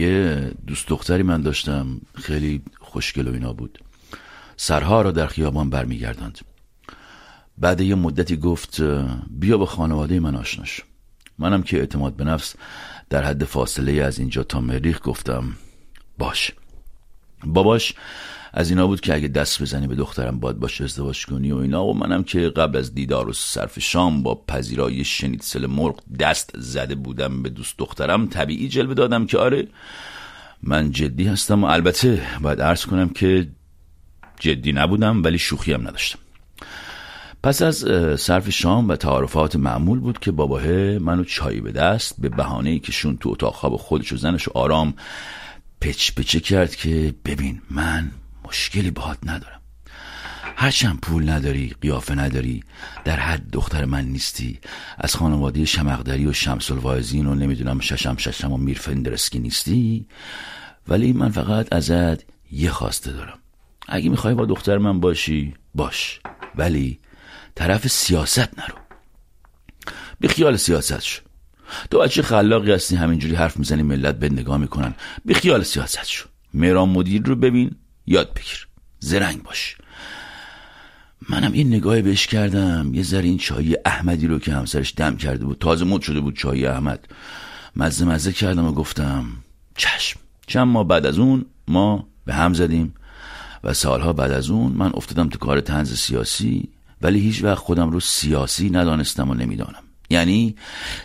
یه دوست دختری من داشتم خیلی خوشگل و اینا بود. سرها را در خیابان برمیگرداند. بعد یه مدتی گفت بیا با خانواده من آشناش. منم که اعتماد به نفس در حد فاصله از اینجا تا مریخ گفتم باش. باباش از اینا بود که اگه دست بزنی به دخترم باد باش ازدواج کنی و اینا و منم که قبل از دیدار و صرف شام با پذیرایی شنیدسل مرغ دست زده بودم به دوست دخترم طبیعی جلوه دادم که آره من جدی هستم و البته باید عرض کنم که جدی نبودم ولی شوخی هم نداشتم. پس از صرف شام و تعارفات معمول بود که باباه منو چایی به دست به بهانه که شون تو اتاق خواب خودش و زنش آرام پچ پچه کرد که ببین من مشکلی باهات ندارم. هرچند پول نداری قیافه نداری در حد دختر من نیستی. از خانواده شمقدری و شمس و نمی‌دونم ششم ششم و میرفندرسکی نیستی؟ ولی من فقط ازت یه خواسته دارم. اگه می‌خوای با دختر من باشی باش. ولی طرف سیاست نرو. بی خیال سیاست شو. تو بچه خلاقی هستی همینجوری حرف می‌زنی ملت به نگاه می‌کنن. بی خیال سیاست شو. مهران مدیر رو ببین. یاد بگیر. زرنگ باش. منم این نگاه بهش کردم. یه ذره این چای احمدی رو که همسرش دم کرده بود تازه مد شده بود چای احمد. مزه مزه کردم و گفتم چشم. چند ماه بعد از اون ما به هم زدیم و سالها بعد از اون من افتادم تو کار تنز سیاسی ولی هیچ وقت خودم رو سیاسی ندانستم و نمی‌دانم. یعنی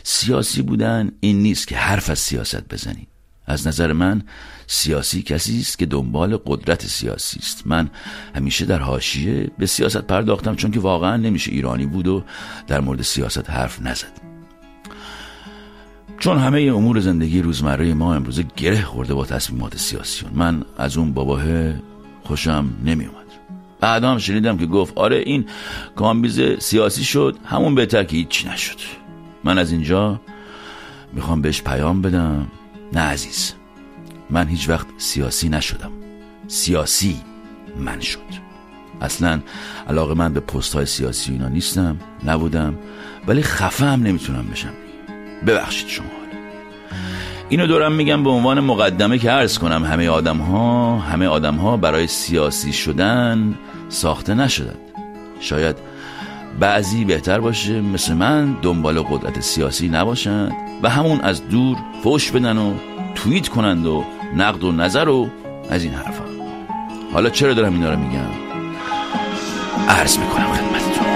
سیاسی بودن این نیست که حرف از سیاست بزنی. از نظر من سیاسی کسی است که دنبال قدرت سیاسی است. من همیشه در حاشیه به سیاست پرداختم چون که واقعا نمیشه ایرانی بود و در مورد سیاست حرف نزد. چون همه امور زندگی روزمره ما امروزه گره خورده با تصمیمات سیاسیون من از اون باباه خوشم نمیومد بعدا هم شنیدم که گفت آره این کامبیز سیاسی شد همون بهتر که هیچی نشد. من از اینجا می‌خوام بهش پیام بدم. نه عزیز من هیچ وقت سیاسی نشدم. سیاسی من شد. اصلا علاقه من به پست های سیاسی اینا نیستم نبودم ولی خفه هم نمی‌تونم بشم. ببخشید شما اینو دارم میگم به عنوان مقدمه که عرض کنم همه آدم ها همه آدم ها برای سیاسی شدن ساخته نشدند. شاید بعضی بهتر باشه مثل من دنبال قدرت سیاسی نباشند و همون از دور فوش بدن و توییت کنند و نقد و نظر و از این حرفا. حالا چرا دارم اینا رو میگم؟ عرض می‌کنم خدمتتون.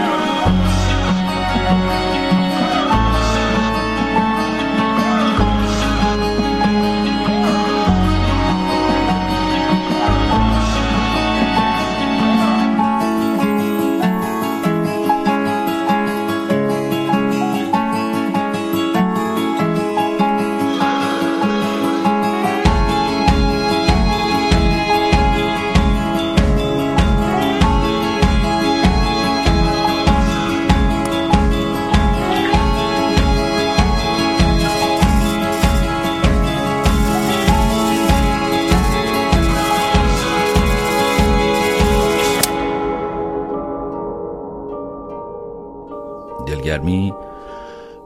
دلگرمی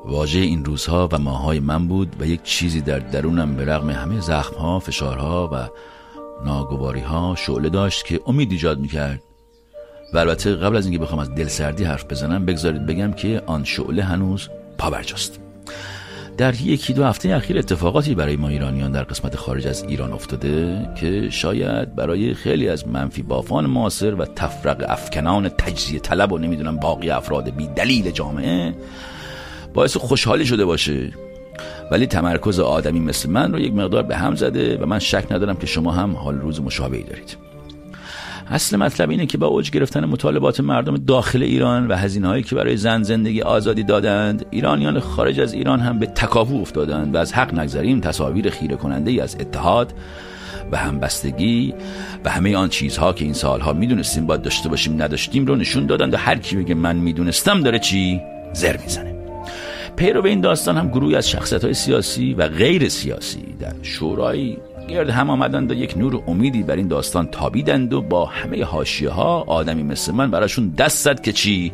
واژه این روزها و ماهای من بود و یک چیزی در درونم به رغم همه زخمها، فشارها و ناگواریها شعله داشت که امید ایجاد می‌کرد. و البته قبل از اینکه بخوام از دلسردی حرف بزنم بگذارید بگم که آن شعله هنوز پابرجاست در یکی دو هفته اخیر اتفاقاتی برای ما ایرانیان در قسمت خارج از ایران افتاده که شاید برای خیلی از منفی بافان معاصر و تفرق افکنان تجزیه طلب و نمی‌دونم باقی افراد بی دلیل جامعه باعث خوشحالی شده باشه. ولی تمرکز آدمی مثل من رو یک مقدار به هم زده و من شک ندارم که شما هم حال روز مشابهی دارید. اصل مطلب اینه که با اوج گرفتن مطالبات مردم داخل ایران و هزینه هایی که برای زن زندگی آزادی دادند ایرانیان خارج از ایران هم به تکاپو افتادند و از حق نگذریم تصاویر خیره کننده ای از اتحاد و همبستگی و همه آن چیزها که این سالها می‌دونستیم باید داشته باشیم نداشتیم رو نشون دادند و هر کی میگه من می‌دونستم داره چی؟ زر می‌زنه. پیرو به این داستان هم گروهی از شخصیت های سیاسی و غیر سیاسی در شورای گرد هم آمدند و یک نور امیدی بر این داستان تابیدند و با همه حاشیه ها آدمی مثل من براشون دست زد که چی؟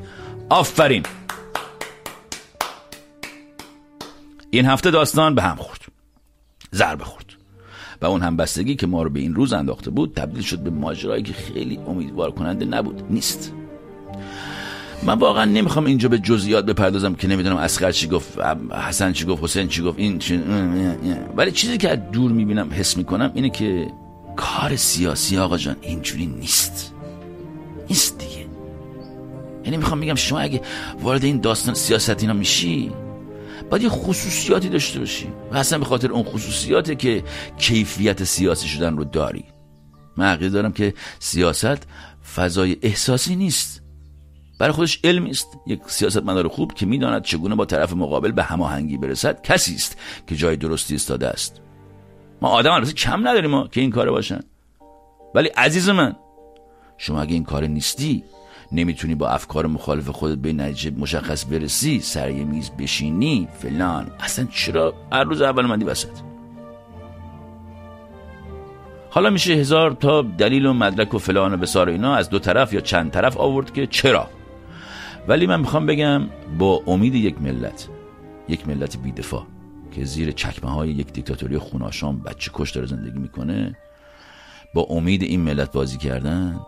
آفرین! این هفته داستان به هم خورد. ضربه خورد. و اون همبستگی که ما رو به این روز انداخته بود تبدیل شد به ماجرایی که خیلی امیدوار کننده نبود. نیست. من واقعا نمی‌خوام اینجا به جزئیات بپردازم که نمی‌دونم اسقر چی گفت حسن چی گفت حسین چی گفت این چی ولی چیزی که از دور می‌بینم حس می‌کنم اینه که کار سیاسی آقا جان اینجوری نیست. نیست دیگه. یعنی می‌خوام بگم شما اگه وارد این داستان سیاست اینا میشی باید یه خصوصیاتی داشته باشی. و اصلا به خاطر اون خصوصیاته که کیفیت سیاسی شدن رو داری. من دارم که سیاست فضای احساسی نیست. برای خودش علمی است یک سیاستمدار خوب که می‌داند چگونه با طرف مقابل به هماهنگی برسد کسی است که جای درستی استاده است. ما آدم البته کم نداریم ما که این کار باشن. ولی عزیز من شما اگه این کار نیستی نمی‌تونی با افکار مخالف خودت به نتیجه مشخص برسی سر میز بشینی فلان. اصلا چرا هر روز اول مندی وسط؟ حالا میشه هزار تا دلیل و مدرک و فلان و بسار اینا از دو طرف یا چند طرف آورد که چرا؟ ولی من می‌خوام بگم با امید یک ملت یک ملت بیدفاع که زیر چکمه های یک دیکتاتوری خوناشام بچه کش داره زندگی می‌کنه با امید این ملت بازی کردن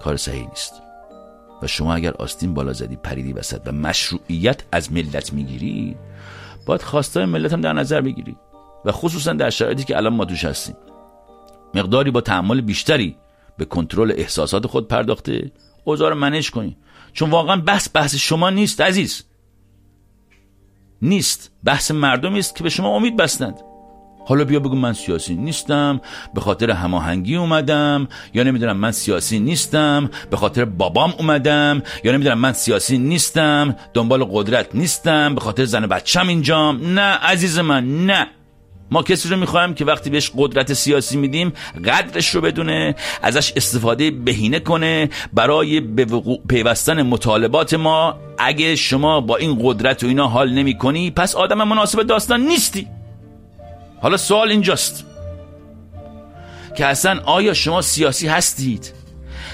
کار صحیح نیست. و شما اگر آستین بالا زدی پریدی وسط و مشروعیت از ملت می‌گیری باید خواستای ملت هم در نظر بگیری. و خصوصا در شرایطی که الان ما توش هستیم. مقداری با تعمل بیشتری به کنترل احساسات خود پرداخته اوضاع رو منش کنی. چون واقعا بحث بحث شما نیست عزیز. نیست. بحث مردمی است که به شما امید بستند. حالا بیا بگو من سیاسی نیستم به خاطر هماهنگی اومدم یا نمی‌دونم من سیاسی نیستم به خاطر بابام اومدم یا نمی‌دونم من سیاسی نیستم دنبال قدرت نیستم به خاطر زن بچم اینجام. نه عزیز من نه. ما کسی رو می‌خوایم که وقتی بهش قدرت سیاسی میدیم قدرش رو بدونه ازش استفاده بهینه کنه برای به پیوستن مطالبات ما. اگه شما با این قدرت و اینا حال نمی کنی پس آدم مناسب داستان نیستی. حالا سوال اینجاست که اصلا آیا شما سیاسی هستید؟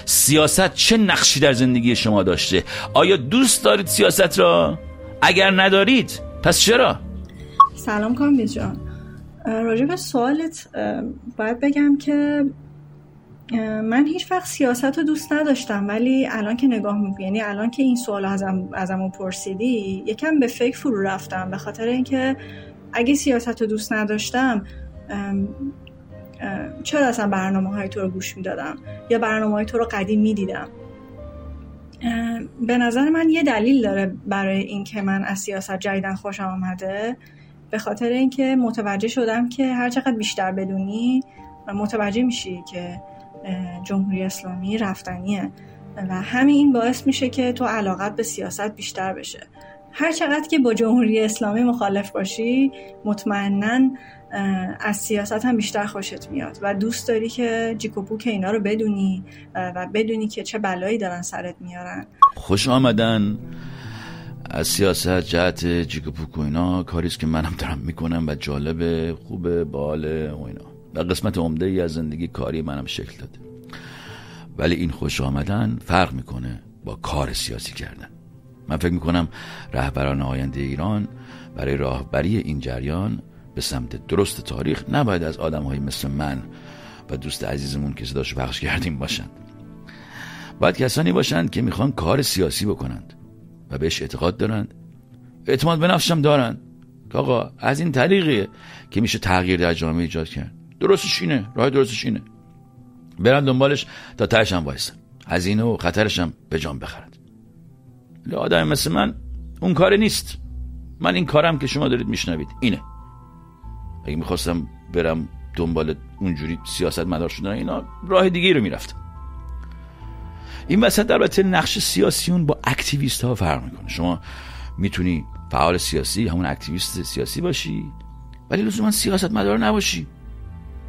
سیاست چه نقشی در زندگی شما داشته؟ آیا دوست دارید سیاست را؟ اگر ندارید پس چرا؟ سلام کامیز جان. راجع به سوالت باید بگم که من هیچ وقت سیاست رو دوست نداشتم ولی الان که نگاه می‌کنی یعنی الان که این سوال ازم ازمون پرسیدی یکم به فکر فرو رفتم به خاطر اینکه اگه سیاست رو دوست نداشتم چرا اصلا برنامه های تو رو گوش می‌دادم؟ یا برنامه های تو رو قدیم می‌دیدم؟ به نظر من یه دلیل داره برای اینکه من از سیاست جدیدن خوشم آمده. به خاطر اینکه متوجه شدم که هر چقدر بیشتر بدونی متوجه میشی که جمهوری اسلامی رفتنیه و همین باعث میشه که تو علاقت به سیاست بیشتر بشه. هر چقدر که با جمهوری اسلامی مخالف باشی مطمئنا از سیاست هم بیشتر خوشت میاد و دوست داری که جیکوپو که اینا رو بدونی و بدونی که چه بلایی دارن سرت میارن. خوش آمدن. از سیاست جهت جیکوپوک و اینا کاریست که منم دارم می‌کنم و جالب خوبه باله و اینا. و قسمت عمده ای از زندگی کاری منم شکل داده. ولی این خوش آمدن فرق می‌کنه با کار سیاسی کردن. من فکر می‌کنم رهبران آینده ایران برای راهبری این جریان به سمت درست تاریخ نباید از آدم مثل من و دوست عزیزمون که صداش بخش کردیم باشند. باید کسانی باشند که می‌خوان کار سیاسی بکنند. و بهش اعتقاد دارند. اعتماد به نفسم دارند. که آقا از این طریقیه که میشه تغییر در جامعه ایجاد کرد. درستش اینه. راه درستش اینه. برن دنبالش تا تهش هم وایسن. هزینه و خطرش هم به جان بخرد آدم مثل من اون کار نیست. من این کارم که شما دارید میشنوید اینه. اگه می‌خواستم برم دنبال اونجوری سیاست مدار شدن اینا راه دیگه رو می‌رفتم. این وسط البته نقش سیاسیون با activist ها فرق می‌کنه. شما می‌تونی فعال سیاسی همون activist سیاسی باشی ولی لزوما سیاست مدار نباشی.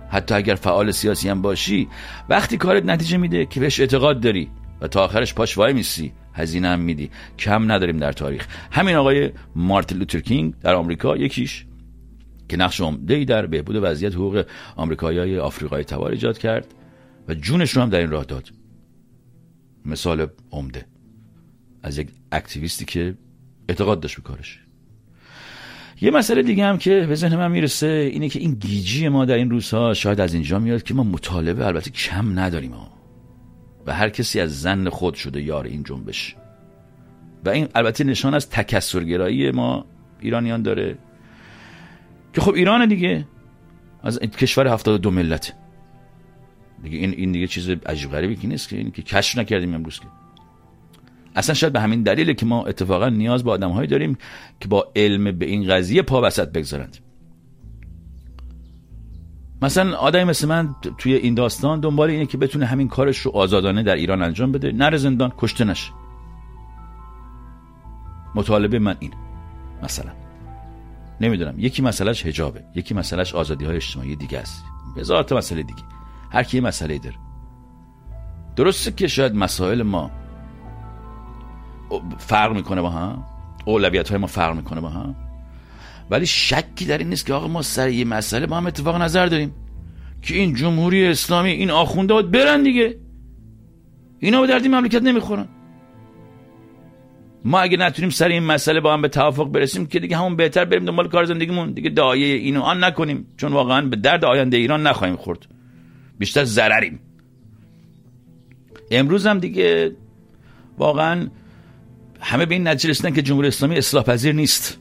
حتی اگر فعال سیاسی هم باشی وقتی کارت نتیجه میده که بهش اعتقاد داری و تا آخرش پاش وایمیسی هزینه هم میدی. کم نداریم در تاریخ. همین آقای مارتین لوتر کینگ در آمریکا یکیش که نقش عمده در بهبود وضعیت حقوق آمریکایی‌های آفریقای تبار ایجاد کرد و جونش رو هم در این راه داد. مثال عمده. از یک اکتیویستی که اعتقاد داشت به کارش. یه مسئله دیگه هم که به ذهن من می‌رسه اینه که این گیجی ما در این روزها شاید از اینجا میاد که ما مطالبه البته کم نداریم ها. و هر کسی از زن خود شده یار این جنبش. و این البته نشان از تکسرگرایی ما ایرانیان داره. که خب ایران دیگه. از کشور هفتاد دو ملت. دیگه این این دیگه چیز عجیب غریبی که نیست که این که کشف نکردیم امروز که. اصلا شاید به همین دلیله که ما اتفاقا نیاز به آدمهایی داریم که با علم به این قضیه پا وسط بگذارند. مثلا آدمی مثل من توی این داستان دنبال اینه که بتونه همین کارش رو آزادانه در ایران انجام بده. نره زندان کشته نشه. مطالبه من این مثلا. نمی‌دونم. یکی مسئلهش حجابه. یکی مسئلهش آزادی های اجتماعی دیگه است. هزار تا مسئله دیگه. هر کی مسئله داره. درسته که شاید مسائل ما فرق می‌کنه با هم؟ اولویت های ما فرق می‌کنه با هم؟ ولی شکی در این نیست که آقا ما سر یه مسئله با هم اتفاق نظر داریم. که این جمهوری اسلامی این آخونده باید برن دیگه. اینا به دردی مملکت نمی‌خورن. ما اگه نتونیم سر این مسئله با هم به توافق برسیم که دیگه همون بهتر بریم دنبال کار زندگیمون. دیگه دایه اینو آن نکنیم. چون واقعا به درد آینده ایران نخواهیم خورد. بیشتر ضرریم. امروز هم دیگه واقعا همه به این نتیجه رسیدن که جمهوری اسلامی اصلاح پذیر نیست.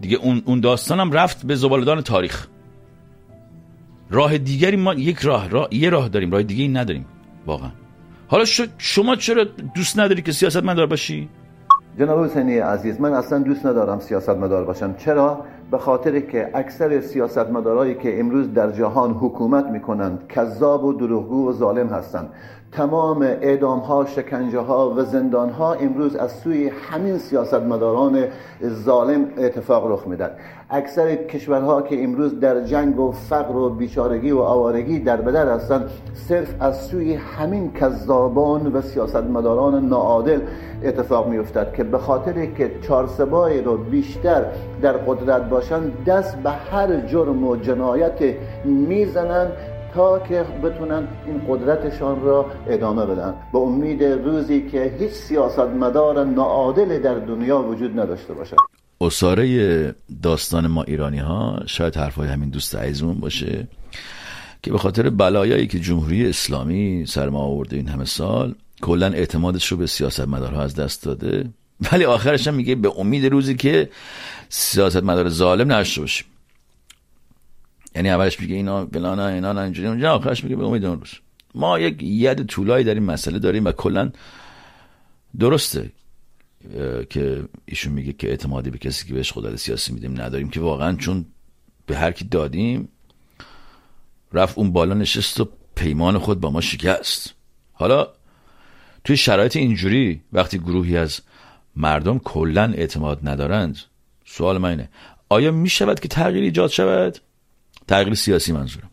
دیگه اون اون داستان هم رفت به زبالدان تاریخ. راه دیگری ما یک راه, راه یه راه داریم راه دیگه نداریم واقعا. حالا شما چرا دوست نداری که سیاست مدار باشی؟ جناب حسینی عزیز من اصلا دوست ندارم سیاست مدار باشم. چرا؟ به خاطر که اکثر سیاستمدارایی که امروز در جهان حکومت می‌کنند کذاب و دروغگو و ظالم هستند. تمام اعدام ها شکنجه ها و زندان ها امروز از سوی همین سیاستمداران ظالم اتفاق رخ میدن اکثر کشورها که امروز در جنگ و فقر و بیچارگی و آوارگی در بدر هستند صرف از سوی همین کذابان و سیاستمداران ناعادل اتفاق میافتد که به خاطر که چارسبای رو بیشتر در قدرت باشند دست به هر جرم و جنایت می‌زنند تا که بتونن این قدرتشان را ادامه بدن. به امید روزی که هیچ سیاستمدار ناعادل در دنیا وجود نداشته باشد. اصاره داستان ما ایرانی ها شاید حرفای همین دوست عزیزمون باشه که به خاطر بلایایی که جمهوری اسلامی سر ما آورده این همه سال کلا اعتمادش رو به سیاستمدارها از دست داده. ولی آخرش هم میگه به امید روزی که سیاستمدار ظالم نشته باشیم. یعنی اولش میگه اینا بلانا اینا اینجوری اونجا. آخرش میگه به امید اون روز. ما یک ید طولایی در این مسئله داریم و کلا درسته. که ایشون میگه که اعتمادی به کسی که بهش قدرت سیاسی میدیم نداریم که واقعا چون به هر کی دادیم رفت اون بالا نشست و پیمان خود با ما شکست. حالا توی شرایط اینجوری وقتی گروهی از مردم کلا اعتماد ندارند سوال من اینه آیا می‌شود که تغییر ایجاد شود؟ تغییر سیاسی منظورم.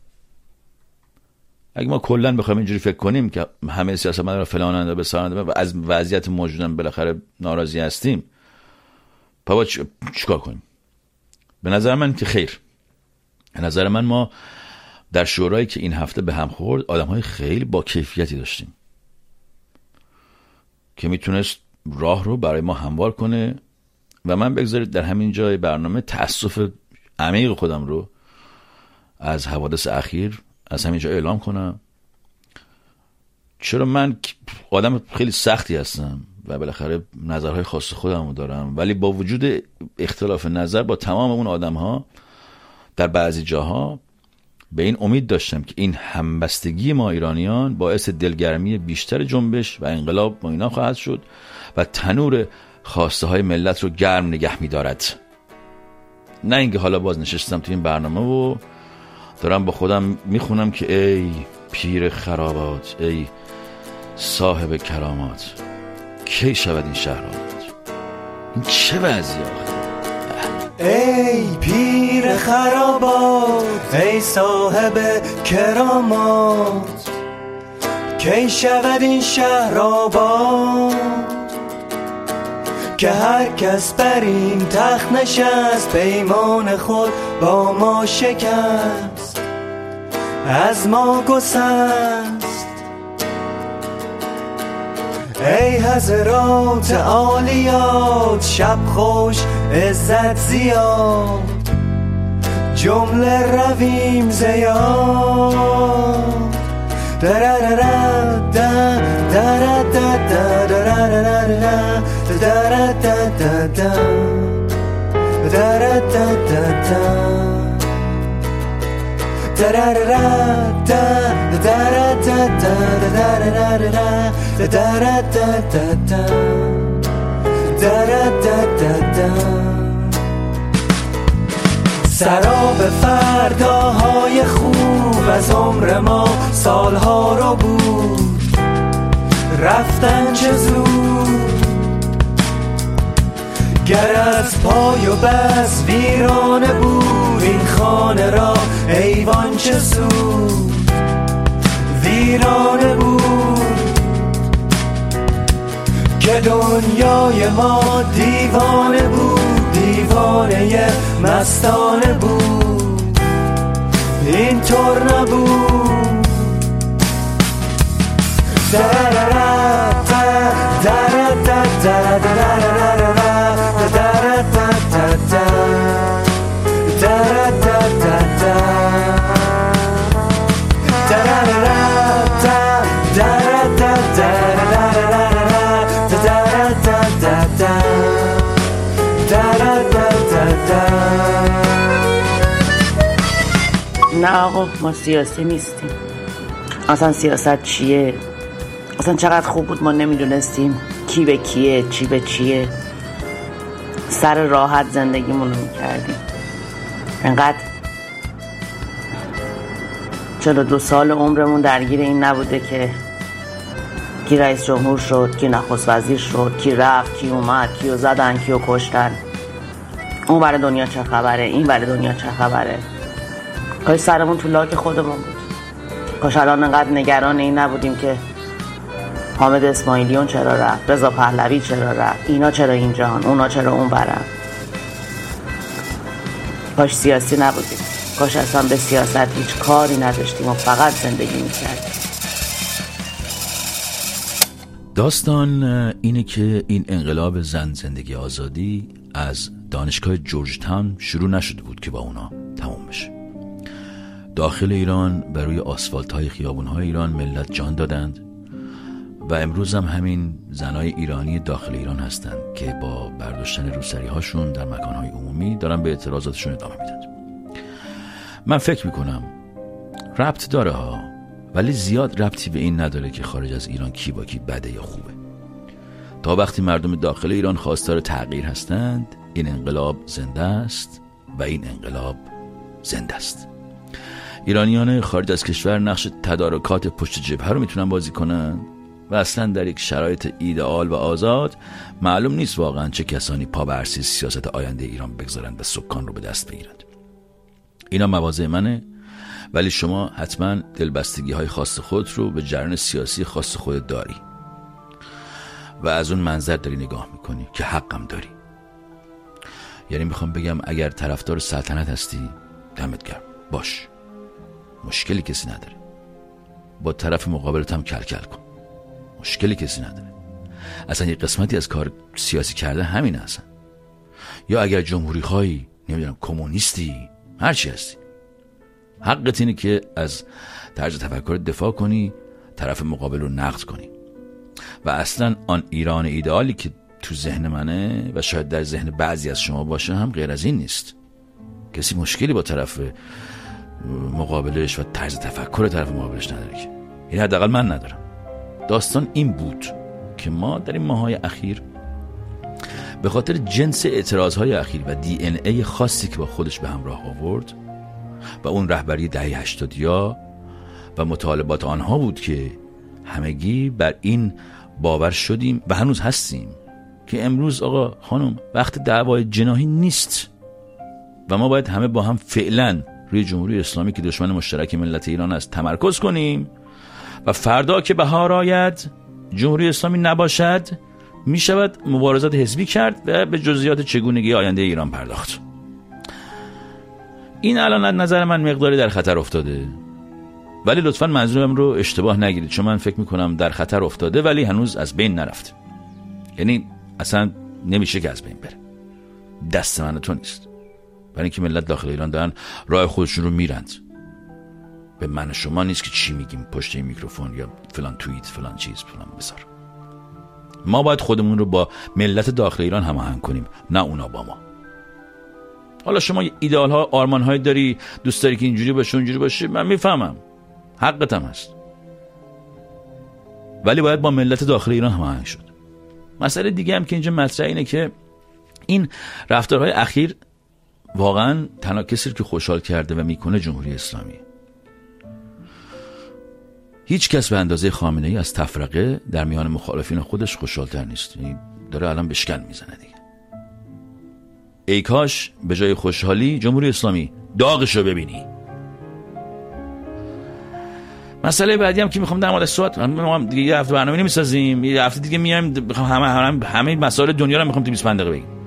اگه ما کلا بخوایم اینجوری فکر کنیم که همه سیاست رو فلان به و از وضعیت موجودن بالاخره ناراضی هستیم پا چیکار کنیم؟ به نظر من که خیر. به نظر من ما در شورایی که این هفته به هم خورد آدم های خیلی با کیفیتی داشتیم. که می‌تونست راه رو برای ما هموار کنه و من بگذارید در همین جای برنامه تاسف عمیق خودم رو از حوادث اخیر از همینجا اعلام کنم. چرا من آدم خیلی سختی هستم و بالاخره نظرهای خاص خودم رو دارم. ولی با وجود اختلاف نظر با تمام اون آدم ها در بعضی جاها به این امید داشتم که این همبستگی ما ایرانیان باعث دلگرمی بیشتر جنبش و انقلاب با اینا خواهد شد و تنور خواسته های ملت رو گرم نگه می دارد نه اینکه حالا باز نشستم تو این برنامه و دارم با خودم می‌خونم که ای پیر خرابات ای صاحب کرامات کی شود این شهر این چه وضعی ای پیر خرابات ای صاحب کرامات کی شود این شهر آباد که هر کس بر این تخت نشست پیمان خود با ما شکست. از ما گسست. ای حضرات عالیات شب خوش عزت زیاد. جمله رویم زیاد. سراب فرداهای خوب از عمر ما سالها رو بود. رفتن چه زود؟ گر از پای و بس ویرانه بود. خانه را ایوان چه سود؟ ویرانه بود. که دنیای ما دیوانه بود دیوانه مستانه بود. اینطور نبود. نه آقا ما سیاسی نیستیم. اصلا سیاست چیه؟ اصلا چقدر خوب بود ما نمی‌دونستیم کی به کیه چی به چیه. سر راحت زندگیمون رو می‌کردیم. انقدر چلو دو سال عمرمون درگیر این نبوده که کی رئیس جمهور شد کی نخست وزیر شد کی رفت کی اومد کیو زدن کیو کشتن. اون برای دنیا چه خبره؟ این برای دنیا چه خبره؟ کاش سرمون تو لاک خودمون بود. کاش الان انقدر نگران این نبودیم که حامد اسماعیلیون چرا رفت؟ رضا پهلوی چرا رفت؟ اینا چرا اینجان اونا چرا اون برن کاش سیاسی نبودیم. کاش اصلا به سیاست هیچ کاری نداشتیم و فقط زندگی می‌کردیم. داستان اینه که این انقلاب زن زندگی آزادی از دانشگاه جورج تاون شروع نشده بود که با اونا تموم بشه. داخل ایران بر روی آسفالت های خیابون های ایران ملت جان دادند و امروز هم همین زنای ایرانی داخل ایران هستند که با برداشتن روسری هاشون در مکان های عمومی دارن به اعتراضاتشون ادامه میدن. من فکر می‌کنم ربط داره ها ولی زیاد ربطی به این نداره که خارج از ایران کی با کی بده یا خوبه. تا وقتی مردم داخل ایران خواستار تغییر هستند این انقلاب زنده است و این انقلاب زنده است. ایرانیان خارج از کشور نقش تدارکات پشت جبهه رو می‌تونن بازی کنن؟ و اصلا در یک شرایط ایدئال و آزاد معلوم نیست واقعا چه کسانی پا به سیاست آینده ایران بگذارند و سکان رو به دست بگیرند. اینا مواضع منه ولی شما حتما دلبستگی های خاص خود رو به جریان سیاسی خاص خود داری. و از اون منظر داری نگاه می‌کنی که حقم داری. یعنی می‌خوام بگم اگر طرفدار سلطنت هستی دمت گرم. باش. مشکلی کسی نداره. با طرف مقابلت هم کل کل کن. مشکلی کسی نداره. اصلا یه قسمتی از کار سیاسی کرده همین هستن یا اگر جمهوری خواهی نمی‌دونم کمونیستی هرچی هستی. حقت اینه که از طرز تفکر دفاع کنی طرف مقابل رو نقد کنی. و اصلا آن ایران ایدئالی که تو ذهن منه و شاید در ذهن بعضی از شما باشه هم غیر از این نیست. کسی مشکلی با طرف مقابلش و طرز تفکر طرف مقابلش نداره که. این حداقل من ندارم. داستان این بود که ما در این ماهای اخیر به خاطر جنس اعتراض های اخیر و دی ان ای خاصی که با خودش به همراه آورد و اون رهبری دهه هشتادیا و مطالبات آنها بود که همگی بر این باور شدیم و هنوز هستیم که امروز آقا خانم وقت دعوای جناهی نیست و ما باید همه با هم فعلا روی جمهوری اسلامی که دشمن مشترک ملت ایران است تمرکز کنیم و فردا که بهار آید جمهوری اسلامی نباشد می شود مبارزات حزبی کرد و به جزئیات چگونگی آینده ایران پرداخت. این الان از نظر من مقداری در خطر افتاده. ولی لطفا منظورم رو اشتباه نگیرید چون من فکر می‌کنم در خطر افتاده ولی هنوز از بین نرفت. یعنی اصلا نمیشه که از بین بره. دست من تو نیست. برای اینکه ملت داخل ایران دارن راه خودشون رو میرند. به من شما نیست که چی میگیم پشت این میکروفون یا فلان توییت فلان چیز فلان بسار ما باید خودمون رو با ملت داخل ایران هماهنگ کنیم نه اونا با ما. حالا شما ایدئال ها آرمان های داری دوست داری که اینجوری باشه اونجوری باشه من می‌فهمم. حقتم هست. ولی باید با ملت داخل ایران هماهنگ شد. مسئله دیگه هم که اینجا مطرح اینه که این رفتارهای اخیر واقعا تنها کسی که خوشحال کرده و می‌کنه جمهوری اسلامی. هیچ کس به اندازه خامنه ای از تفرقه در میان مخالفین خودش خوشحالتر نیست. یعنی داره الان بشکن می‌زنه دیگه. ای کاش به جای خوشحالی جمهوری اسلامی داغش رو ببینی. مسئله بعدی هم که می‌خوام در مورد صحبت ما دیگه یه هفته برنامه نمی‌سازیم. یه هفته دیگه میایم. همه همه همه مسائل دنیا رو می‌خوام تو 25 دقیقه بگیم.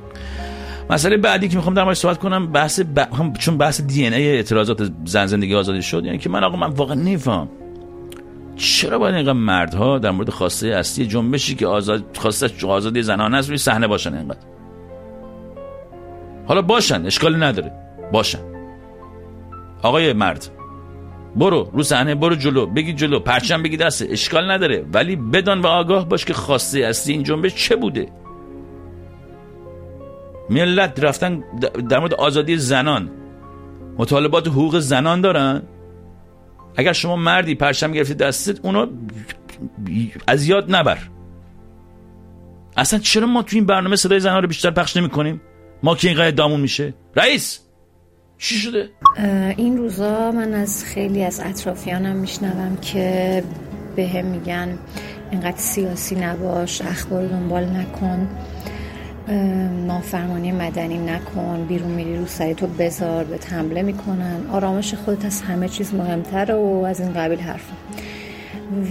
مسئله بعدی که می‌خوام در مورد صحبت کنم بحث ب... چون بحث دی ان ای اعتراضات زن زندگی آزادی شد یعنی که من آقا من واقعا نمیفهم چرا باید اینقدر مردها در مورد خواسته اصلی جنبشی که آزاد خواسته آزادی زنانه است روی صحنه باشن اینقدر؟ حالا باشن اشکالی نداره. باشن. آقای مرد برو رو صحنه برو جلو بگی جلو پرچم بگی دست اشکال نداره. ولی بدان و آگاه باش که خواسته اصلی این جنبش چه بوده؟ ملت رفتن در مورد آزادی زنان. مطالبات حقوق زنان دارن؟ اگر شما مردی پرچم گرفتی دستت اونو از یاد نبر. اصلا چرا ما تو این برنامه صدای زنها رو بیشتر پخش نمی کنیم ما که اینقدر دامون میشه؟ رئیس! چی شده؟ این روزا من از خیلی از اطرافیانم میشنوم که به هم میگن اینقدر سیاسی نباش اخبار دنبال نکن. نافرمانی مدنی نکن بیرون میری رو سری تو بذار به حمله می‌کنن. آرامش خودت از همه چیز مهمتره و از این قبیل حرف.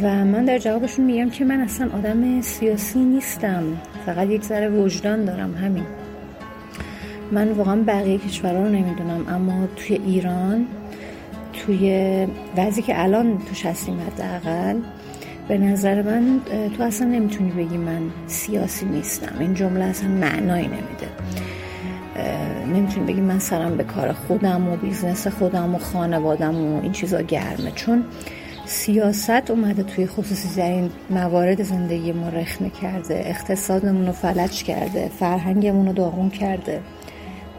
و من در جوابشون میگم که من اصلا آدم سیاسی نیستم. فقط یک ذره وجدان دارم همین. من واقعا بقیه کشورها رو نمی‌دونم اما توی ایران توی وضعی که الان توش هستیم حداقل به نظر من تو اصلا نمی‌تونی بگی من سیاسی نیستم. این جمله اصلا معنایی نمیده. نمی‌تونی بگی من سرم به کار خودم و business خودم و خانوادم و این چیزا گرمه. چون سیاست اومده توی خصوصی در این موارد زندگی ما رخنه کرده اقتصادمون رو فلج کرده. فرهنگمون رو داغون کرده.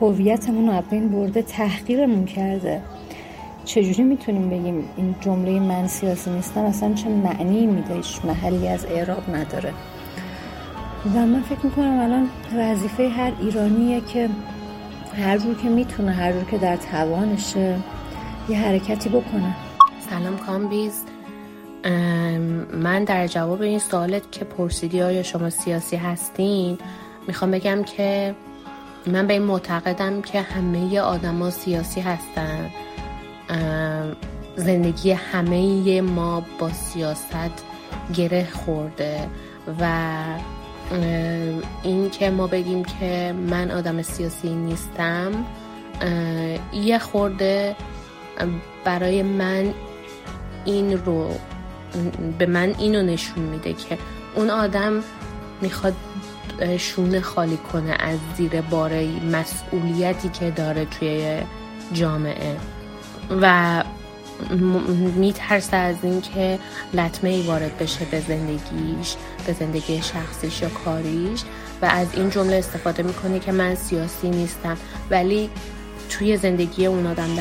هویتمون رو بین برده. تحقیرمون کرده. چجوری می‌تونیم بگیم این جمله من سیاسی نیستم اصلا چه معنی میده؟ محلی از اعراب نداره. و من فکر می‌کنم الان وظیفه هر ایرانیه که هر جور که می‌تونه هر جور که در توانشه یه حرکتی بکنه. سلام کامبیز. من در جواب این سوالت که پرسیدی آیا شما سیاسی هستین می‌خوام بگم که من به این معتقدم که همه آدما سیاسی هستن. زندگی همه ما با سیاست گره خورده و این که ما بگیم که من آدم سیاسی نیستم یه خورده برای من این رو به من اینو نشون میده که اون آدم می‌خواد شونه خالی کنه از زیر باره مسئولیتی که داره توی جامعه. و میترسه از اینکه لطمه ای وارد بشه به زندگیش به زندگی شخصیش یا کاریش و از این جمله استفاده می‌کنه که من سیاسی نیستم. ولی توی زندگی اون آدم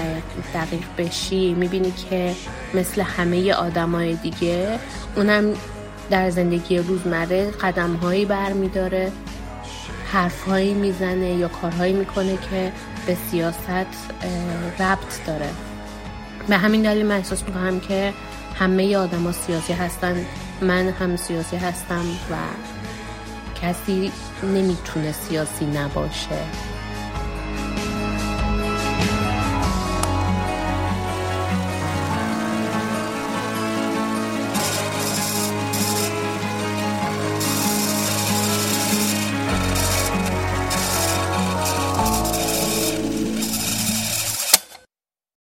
دقیق بشی می‌بینی که مثل همه آدمای دیگه اونم در زندگی روزمره قدمهایی برمیداره حرفهایی می‌زنه یا کارهایی می‌کنه که به سیاست ربط داره. به همین دلیل من احساس می‌کنم که همه آدم ها سیاسی هستن. من هم سیاسی هستم و کسی نمی‌تونه سیاسی نباشه.